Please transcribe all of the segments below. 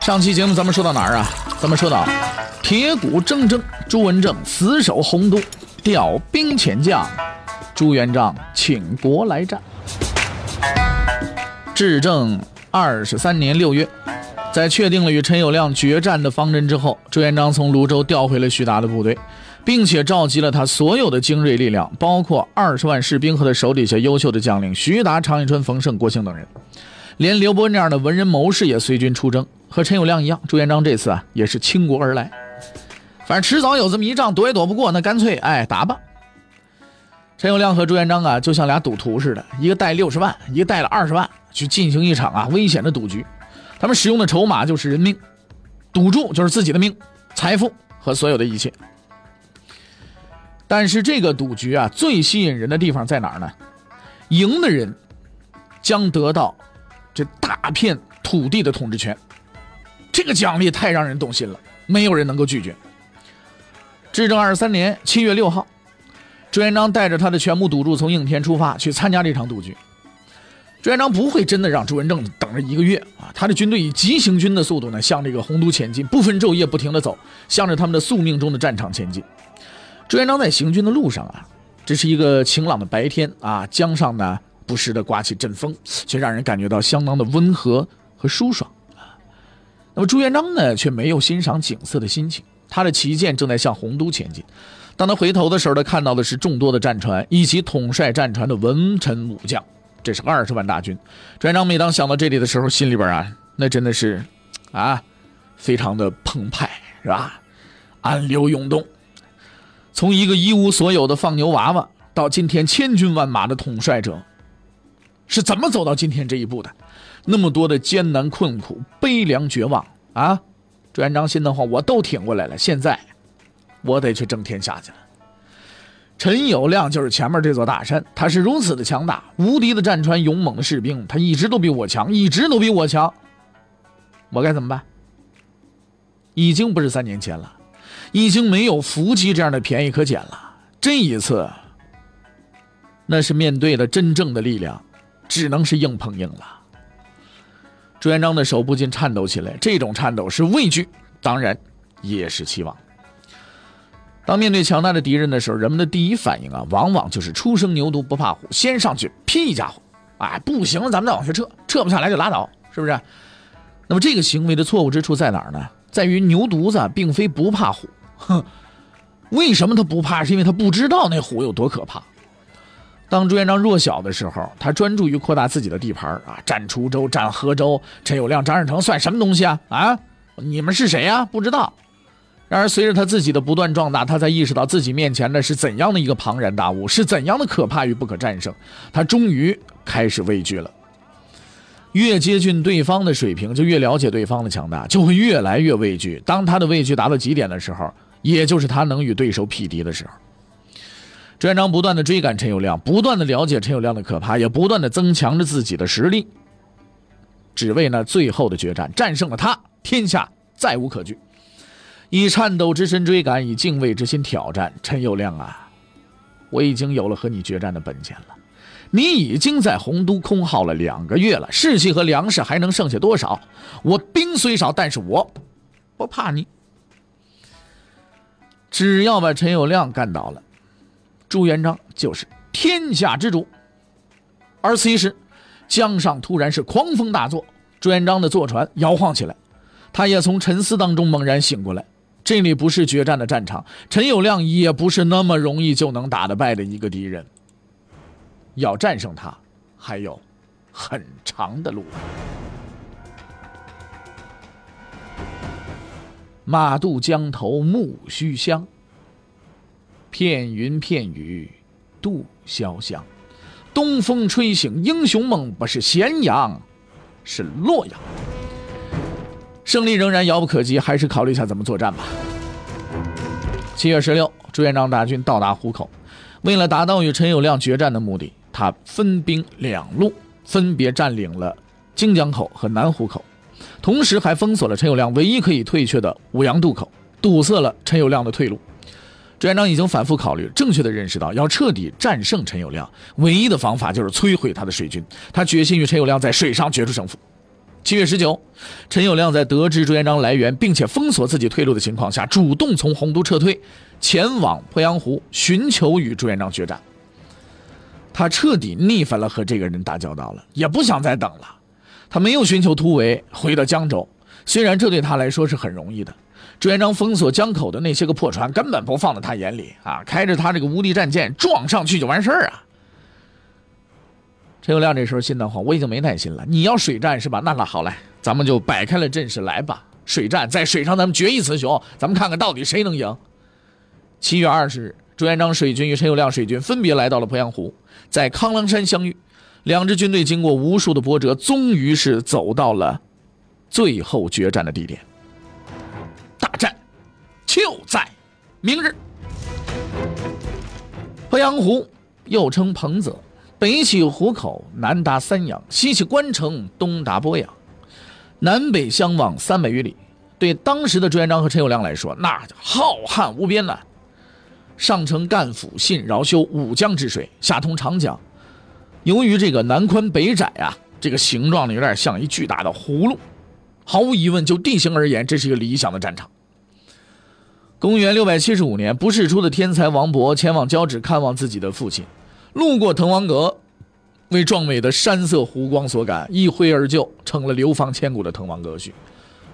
上期节目咱们说到哪儿啊？咱们说到。铁骨铮铮，朱文正死守洪都，调兵遣将，朱元璋请国来战。至正二十三年六月，在确定了与陈友谅决战的方针之后，朱元璋从泸州调回了徐达的部队，并且召集了他所有的精锐力量，包括二十万士兵和他手底下优秀的将领徐达、常遇春、冯胜、郭兴等人，连刘伯那样的文人谋士也随军出征。和陈友谅一样，朱元璋这次啊也是倾国而来。反正迟早有这么一仗，躲也躲不过，那干脆哎打吧。陈友谅和朱元璋啊，就像俩赌徒似的，一个带六十万，一个带了二十万，去进行一场啊危险的赌局。他们使用的筹码就是人命，赌注就是自己的命、财富和所有的一切。但是这个赌局啊，最吸引人的地方在哪儿呢？赢的人将得到这大片土地的统治权，这个奖励太让人动心了，没有人能够拒绝。至正二十三年七月六号，朱元璋带着他的全部赌注从应天出发去参加这场赌局。朱元璋不会真的让朱文正等着一个月啊！他的军队以急行军的速度呢，向这个洪都前进，不分昼夜，不停的走，向着他们的宿命中的战场前进。朱元璋在行军的路上啊，这是一个晴朗的白天啊，江上呢不时的刮起阵风，却让人感觉到相当的温和和舒爽。那么朱元璋呢，却没有欣赏景色的心情。他的旗舰正在向洪都前进。当他回头的时候，他看到的是众多的战船以及统帅战船的文臣武将。这是二十万大军。朱元璋每当想到这里的时候，心里边啊，那真的是，啊，非常的澎湃，是吧？暗流涌动。从一个一无所有的放牛娃娃，到今天千军万马的统帅者，是怎么走到今天这一步的？那么多的艰难困苦、悲凉绝望啊！朱元璋心的话，我都挺过来了，现在我得去争天下去了。陈友谅就是前面这座大山，他是如此的强大，无敌的战船，勇猛的士兵，他一直都比我强，一直都比我强。我该怎么办？已经不是三年前了，已经没有伏击这样的便宜可捡了。这一次，那是面对了真正的力量，只能是硬碰硬了。朱元璋的手不禁颤抖起来，这种颤抖是畏惧，当然也是期望。当面对强大的敌人的时候，人们的第一反应啊，往往就是初生牛犊不怕虎，先上去拼一家伙，哎，不行，咱们再往下撤，撤不下来就拉倒，是不是？那么这个行为的错误之处在哪儿呢？在于牛犊子并非不怕虎，哼，为什么他不怕？是因为他不知道那虎有多可怕。当朱元璋弱小的时候，他专注于扩大自己的地盘啊，占滁州、占河州。陈友谅、张士诚算什么东西啊？啊，你们是谁呀？不知道。然而，随着他自己的不断壮大，他才意识到自己面前的是怎样的一个庞然大物，是怎样的可怕与不可战胜。他终于开始畏惧了。越接近对方的水平，就越了解对方的强大，就会越来越畏惧。当他的畏惧达到极点的时候，也就是他能与对手匹敌的时候。朱元璋不断的追赶陈友谅，不断的了解陈友谅的可怕，也不断的增强着自己的实力，只为那最后的决战，战胜了他，天下再无可惧。以颤抖之身追赶，以敬畏之心挑战陈友谅啊！我已经有了和你决战的本钱了。你已经在洪都空耗了两个月了，士气和粮食还能剩下多少？我兵虽少，但是我不怕你。只要把陈友谅干倒了。朱元璋就是天下之主，而此时，江上突然是狂风大作，朱元璋的坐船摇晃起来，他也从沉思当中猛然醒过来。这里不是决战的战场，陈友谅也不是那么容易就能打得败的一个敌人。要战胜他，还有很长的路。马渡江头木须香。片云片雨度潇湘，东风吹醒英雄梦，不是咸阳，是洛阳。胜利仍然遥不可及，还是考虑一下怎么作战吧。七月十六，朱元璋大军到达湖口，为了达到与陈友谅决战的目的，他分兵两路，分别占领了荆江口和南湖口，同时还封锁了陈友谅唯一可以退却的五羊渡口，堵塞了陈友谅的退路。朱元璋已经反复考虑，正确的认识到，要彻底战胜陈友谅，唯一的方法就是摧毁他的水军。他决心与陈友谅在水上决出胜负。七月十九，陈友谅在得知朱元璋来援，并且封锁自己退路的情况下，主动从洪都撤退，前往鄱阳湖，寻求与朱元璋决战。他彻底逆反了和这个人打交道了，也不想再等了。他没有寻求突围，回到江州。虽然这对他来说是很容易的。朱元璋封锁江口的那些个破船根本不放在他眼里啊，开着他这个无敌战舰撞上去就完事儿啊。陈友谅这时候心慌，我已经没耐心了。你要水战是吧？那那好嘞，咱们就摆开了阵势来吧。水战在水上，咱们决一雌雄，咱们看看到底谁能赢。七月二十日，朱元璋水军与陈友谅水军分别来到了鄱阳湖，在康郎山相遇。两支军队经过无数的波折，终于是走到了最后决战的地点。大战就在明日，鄱阳湖又称彭泽，北起湖口，南达三阳，西起关城，东达鄱阳，南北相望三百余里。对当时的朱元璋和陈友谅来说，那叫浩瀚无边呐！上承赣府、信饶修五江之水，下通长江。由于这个南宽北窄啊，这个形状呢有点像一巨大的葫芦。毫无疑问，就地形而言，这是一个理想的战场。公元六百七十五年，不世出的天才王勃前往交趾看望自己的父亲，路过滕王阁，为壮美的山色湖光所感，一挥而就，成了流芳千古的滕王阁序。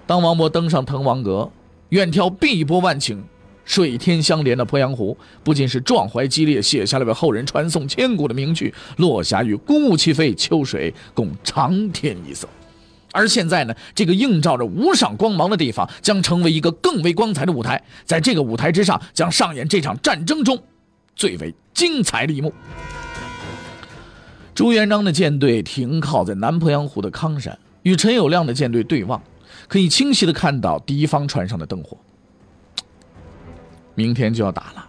当王勃登上滕王阁，远眺碧波万顷、水天相连的鄱阳湖，不仅是壮怀激烈，写下了为后人传颂千古的名句：“落霞与孤鹜齐飞，秋水共长天一色。”而现在呢，这个映照着无上光芒的地方，将成为一个更为光彩的舞台。在这个舞台之上，将上演这场战争中最为精彩的一幕。朱元璋的舰队停靠在南鄱阳湖的康山，与陈友谅的舰队对望，可以清晰的看到敌方船上的灯火。明天就要打了，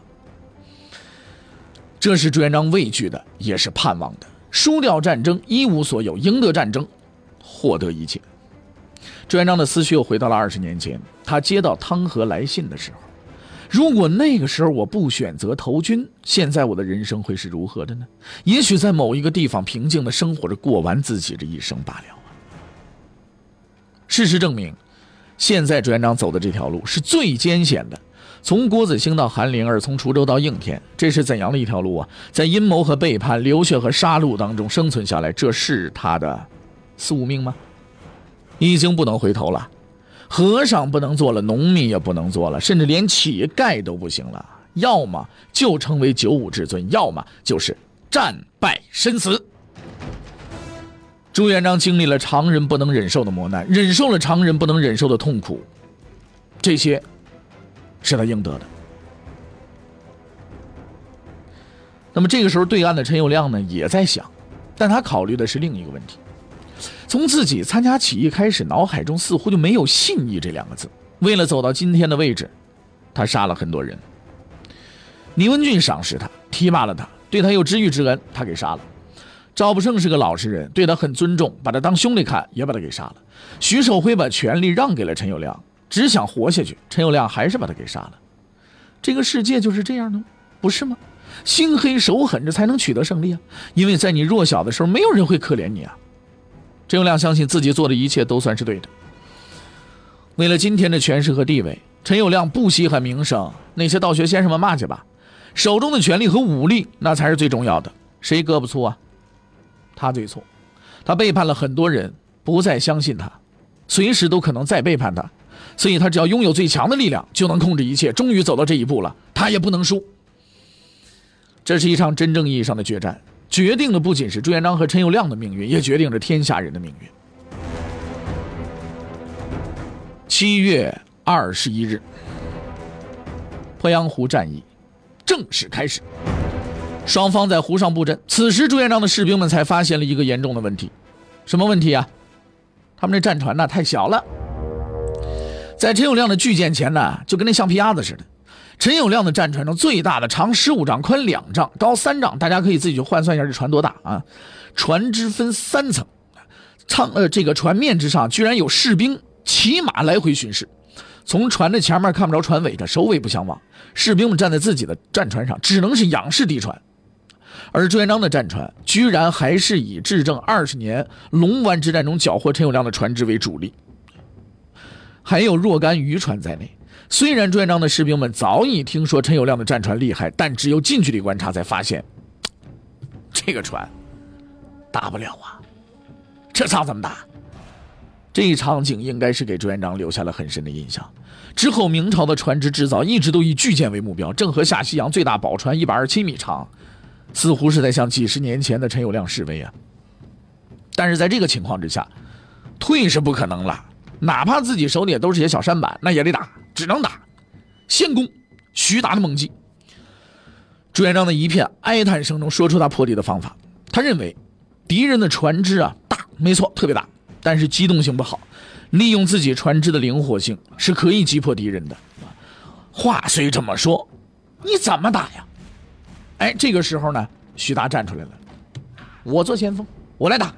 这是朱元璋畏惧的，也是盼望的。输掉战争一无所有，赢得战争。获得一切，朱元璋的思绪又回到了二十年前。他接到汤和来信的时候，如果那个时候我不选择投军，现在我的人生会是如何的呢？也许在某一个地方平静的生活着，过完自己这一生罢了。事实证明，现在朱元璋走的这条路是最艰险的。从郭子兴到韩林儿，从滁州到应天，这是怎样的一条路啊？在阴谋和背叛、流血和杀戮当中生存下来，这是他的。宿命吗？已经不能回头了，和尚不能做了，农民也不能做了，甚至连乞丐都不行了。要么就成为九五至尊，要么就是战败身死。朱元璋经历了常人不能忍受的磨难，忍受了常人不能忍受的痛苦，这些是他应得的。那么这个时候，对岸的陈友谅呢，也在想，但他考虑的是另一个问题。从自己参加起义开始，脑海中似乎就没有信义这两个字。为了走到今天的位置，他杀了很多人。倪文俊赏识他，提拔了他，对他有知遇之恩，他给杀了。赵不胜是个老实人，对他很尊重，把他当兄弟看，也把他给杀了。徐守辉把权力让给了陈友谅，只想活下去，陈友谅还是把他给杀了。这个世界就是这样的，不是吗？心黑手狠着才能取得胜利啊！因为在你弱小的时候，没有人会可怜你啊。陈友谅相信自己做的一切都算是对的。为了今天的权势和地位，陈友谅不稀罕名声，那些道学先生们骂去吧。手中的权力和武力，那才是最重要的。谁胳膊粗啊？他最粗。他背叛了很多人，不再相信他，随时都可能再背叛他。所以他只要拥有最强的力量，就能控制一切。终于走到这一步了，他也不能输。这是一场真正意义上的决战。决定的不仅是朱元璋和陈友谅的命运，也决定着天下人的命运。七月二十一日，鄱阳湖战役正式开始，双方在湖上布阵。此时，朱元璋的士兵们才发现了一个严重的问题，什么问题啊？他们这战船呢太小了，在陈友谅的巨舰前呢，就跟那橡皮鸭子似的。陈友谅的战船上最大的，长十五丈，宽两丈，高三丈。大家可以自己去换算一下这船多大啊？船只分三层，舱呃这个船面之上居然有士兵骑马来回巡视。从船的前面看不着船尾的，首尾不相望。士兵们站在自己的战船上，只能是仰视敌船。而朱元璋的战船居然还是以至正二十年龙湾之战中缴获陈友谅的船只为主力，还有若干渔船在内。虽然朱元璋的士兵们早已听说陈友谅的战船厉害，但只有近距离观察才发现，这个船打不了啊！这仗怎么打？这一场景应该是给朱元璋留下了很深的印象。之后，明朝的船只制造一直都以巨舰为目标，郑和下西洋最大宝船一百二十七米长，似乎是在向几十年前的陈友谅示威啊！但是在这个情况之下，退是不可能了，哪怕自己手里都是些小舢板，那也得打。只能打，先攻徐达的猛击。朱元璋的一片哀叹声中说出他破敌的方法。他认为，敌人的船只啊大，没错，特别大，但是机动性不好。利用自己船只的灵活性是可以击破敌人的。话虽这么说，你怎么打呀？哎，这个时候呢，徐达站出来了，我做先锋，我来打。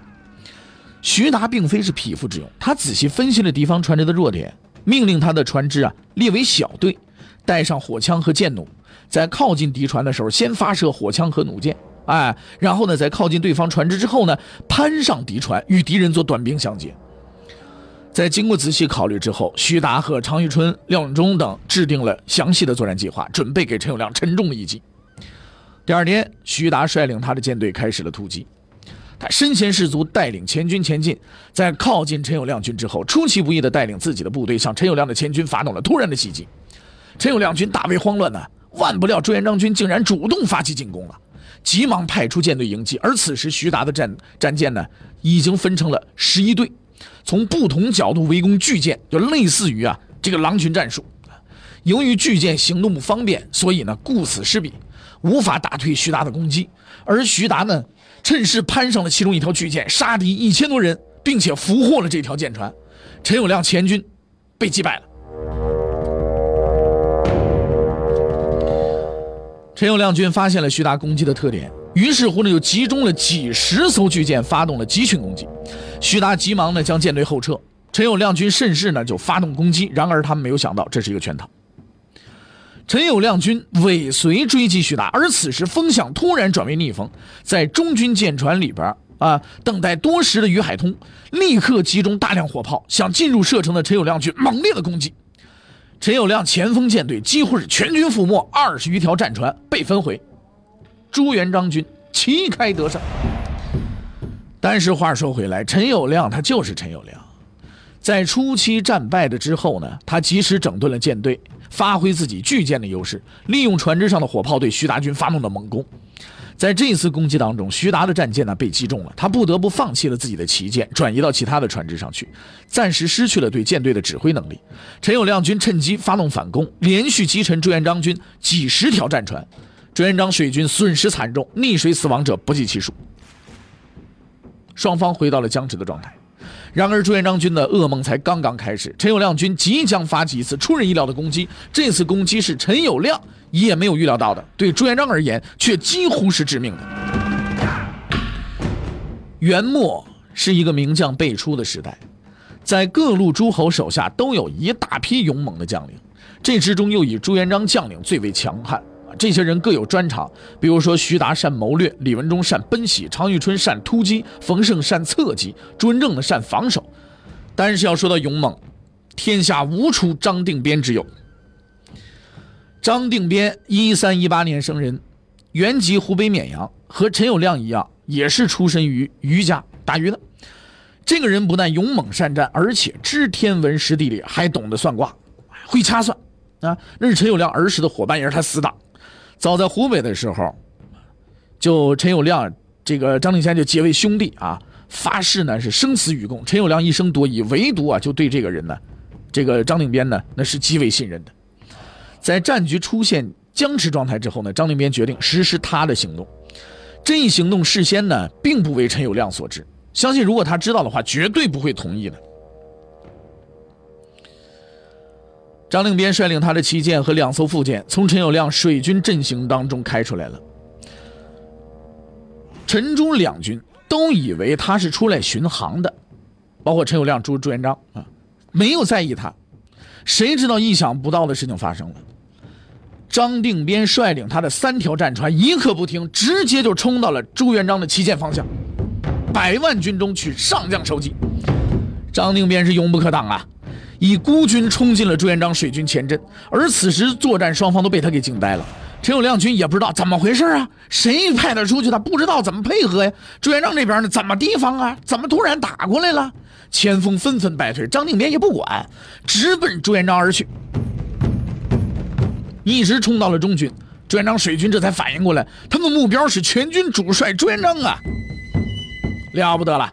徐达并非是匹夫之勇，他仔细分析了敌方船只的弱点。命令他的船只啊列为小队，带上火枪和箭弩，在靠近敌船的时候，先发射火枪和弩箭，哎，然后呢，在靠近对方船只之后呢，攀上敌船，与敌人做短兵相接。在经过仔细考虑之后，徐达和常遇春、廖永忠等制定了详细的作战计划，准备给陈友谅沉重的一击。第二天，徐达率领他的舰队开始了突击。他身先士卒，带领前军前进，在靠近陈友谅军之后，出其不意地带领自己的部队向陈友谅的前军发动了突然的袭击。陈友谅军大为慌乱呢，万不料朱元璋军竟然主动发起进攻了，急忙派出舰队迎击。而此时徐达的战战舰呢，已经分成了十一队，从不同角度围攻巨舰，就类似于啊这个狼群战术。由于巨舰行动不方便，所以呢顾此失彼，无法打退徐达的攻击。而徐达呢？趁势攀上了其中一条巨舰，杀敌一千多人，并且俘获了这条舰船。陈友谅前军被击败了。陈友谅军发现了徐达攻击的特点，于是乎呢，就集中了几十艘巨舰，发动了集群攻击。徐达急忙呢将舰队后撤，陈友谅军顺势呢就发动攻击。然而他们没有想到，这是一个圈套。陈友谅军尾随追击徐达，而此时风向突然转为逆风，在中军舰船里边啊，等待多时的于海通立刻集中大量火炮，向进入射程的陈友谅军猛烈的攻击。陈友谅前锋舰队几乎是全军覆没，二十余条战船被焚毁，朱元璋军旗开得胜。但是话说回来，陈友谅他就是陈友谅，在初期战败的之后呢，他及时整顿了舰队。发挥自己巨舰的优势，利用船只上的火炮对徐达军发动了猛攻。在这次攻击当中，徐达的战舰呢被击中了，他不得不放弃了自己的旗舰，转移到其他的船只上去，暂时失去了对舰队的指挥能力。陈友谅军趁机发动反攻，连续击沉朱元璋军几十条战船，朱元璋水军损失惨重，溺水死亡者不计其数。双方回到了僵持的状态。然而，朱元璋军的噩梦才刚刚开始。陈友谅军即将发起一次出人意料的攻击，这次攻击是陈友谅也没有预料到的，对朱元璋而言却几乎是致命的。元末是一个名将辈出的时代，在各路诸侯手下都有一大批勇猛的将领，这之中又以朱元璋将领最为强悍。这些人各有专长，比如说徐达善谋略，李文忠善奔袭，常遇春善突击，冯胜善侧击，朱文正呢善防守。但是要说到勇猛，天下无出张定边之有。张定边一三一八年生人，原籍湖北绵阳，和陈友谅一样，也是出身于渔家打鱼的。这个人不但勇猛善战，而且知天文识地理，还懂得算卦，会掐算啊！那是陈友谅儿时的伙伴，也是他死党。早在湖北的时候，就陈友谅这个张定先就结为兄弟啊，发誓呢是生死与共。陈友谅一生多疑，唯独啊就对这个人呢，这个张定边呢那是极为信任的。在战局出现僵持状态之后呢，张定边决定实施他的行动。这一行动事先呢并不为陈友谅所知，相信如果他知道的话，绝对不会同意的。张令边率领他的旗舰和两艘副舰从陈友谅水军阵型当中开出来了。陈朱两军都以为他是出来巡航的，包括陈友谅、朱朱元璋啊，没有在意他。谁知道意想不到的事情发生了。张定边率领他的三条战船，一刻不停，直接就冲到了朱元璋的旗舰方向，百万军中取上将首级。张定边是勇不可挡啊，以孤军冲进了朱元璋水军前阵，而此时作战双方都被他给惊呆了。陈友谅军也不知道怎么回事啊，谁派他出去？他不知道怎么配合呀。朱元璋这边呢，怎么提防啊？怎么突然打过来了？前锋纷纷败退，张定边也不管，直奔朱元璋而去。一直冲到了中军，朱元璋水军这才反应过来，他们目标是全军主帅朱元璋啊！了不得了！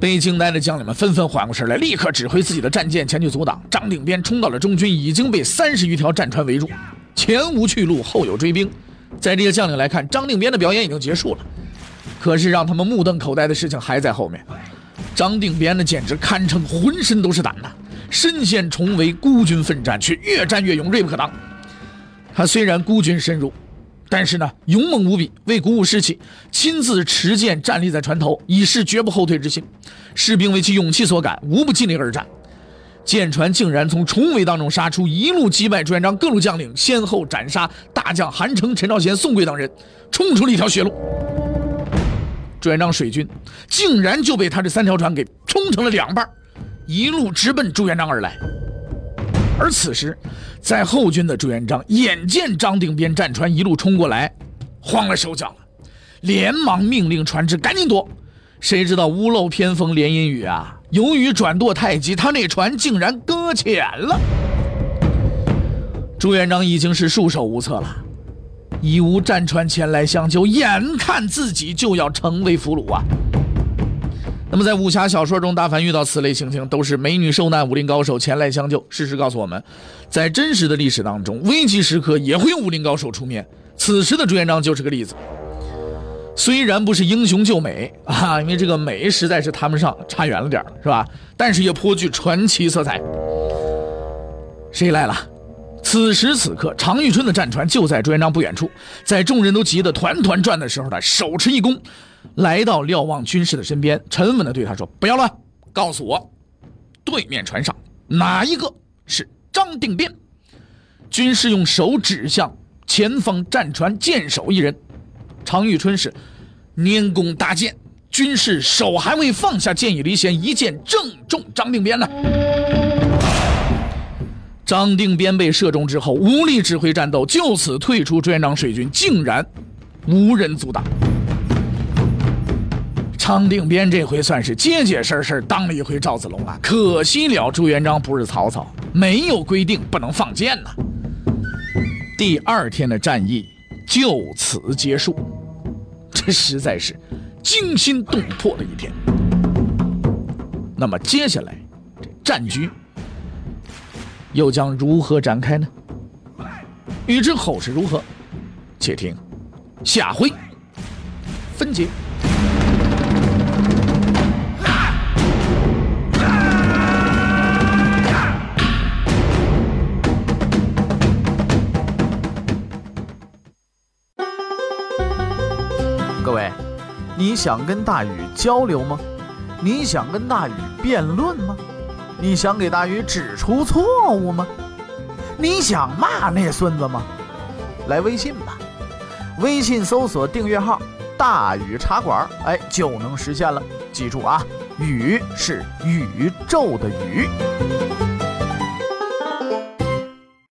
被惊呆的将领们纷纷缓过神来，立刻指挥自己的战舰前去阻挡。张定边冲到了中军，已经被三十余条战船围住。前无去路，后有追兵，在这些将领来看，张定边的表演已经结束了。可是让他们目瞪口呆的事情还在后面。张定边呢，简直堪称浑身都是胆呐！身陷重围，孤军奋战，却越战越勇，锐不可当。他虽然孤军深入，但是呢，勇猛无比。为鼓舞士气，亲自持剑站立在船头，以示绝不后退之心。士兵为其勇气所感，无不尽力而战。舰船竟然从重围当中杀出，一路击败朱元璋各路将领，先后斩杀大将韩城、陈兆贤、宋贵等人，冲出了一条血路。朱元璋水军竟然就被他这三条船给冲成了两半，一路直奔朱元璋而来。而此时，在后军的朱元璋眼见张定边战船一路冲过来，慌了手脚了，连忙命令船只赶紧躲。谁知道屋漏偏逢连阴雨啊！由于转舵太急，他那船竟然搁浅了。朱元璋已经是束手无策了，已无战船前来相救，眼看自己就要成为俘虏啊！那么，在武侠小说中，大凡遇到此类情形，都是美女受难，武林高手前来相救。事实告诉我们，在真实的历史当中，危急时刻也会有武林高手出面。此时的朱元璋就是个例子。虽然不是英雄救美啊，因为这个美实在是谈不上，差远了点是吧？但是也颇具传奇色彩。谁来了？此时此刻，常遇春的战船就在朱元璋不远处。在众人都急得团团转的时候，他手持一弓，来到瞭望军士的身边，沉稳地对他说：“不要乱，告诉我，对面船上哪一个是张定边？”军士用手指向前方战船舰首一人。常遇春是拈弓搭箭，军士手还未放下，箭已离弦，一箭正中张定边呢。张定边被射中之后，无力指挥战斗，就此退出朱元璋水军，竟然无人阻挡。张定边这回算是结结实实当了一回赵子龙啊！可惜了，朱元璋不是曹操，没有规定不能放箭呐。第二天的战役就此结束。这实在是惊心动魄的一天。那么接下来，这战局又将如何展开呢？欲知后事如何，且听下回分解。各位你想跟大禹交流吗？你想跟大禹辩论吗？你想给大禹指出错误吗？你想骂那孙子吗？来微信吧，微信搜索订阅号“大禹茶馆”，哎，就能实现了。记住啊，宇是宇宙的宇。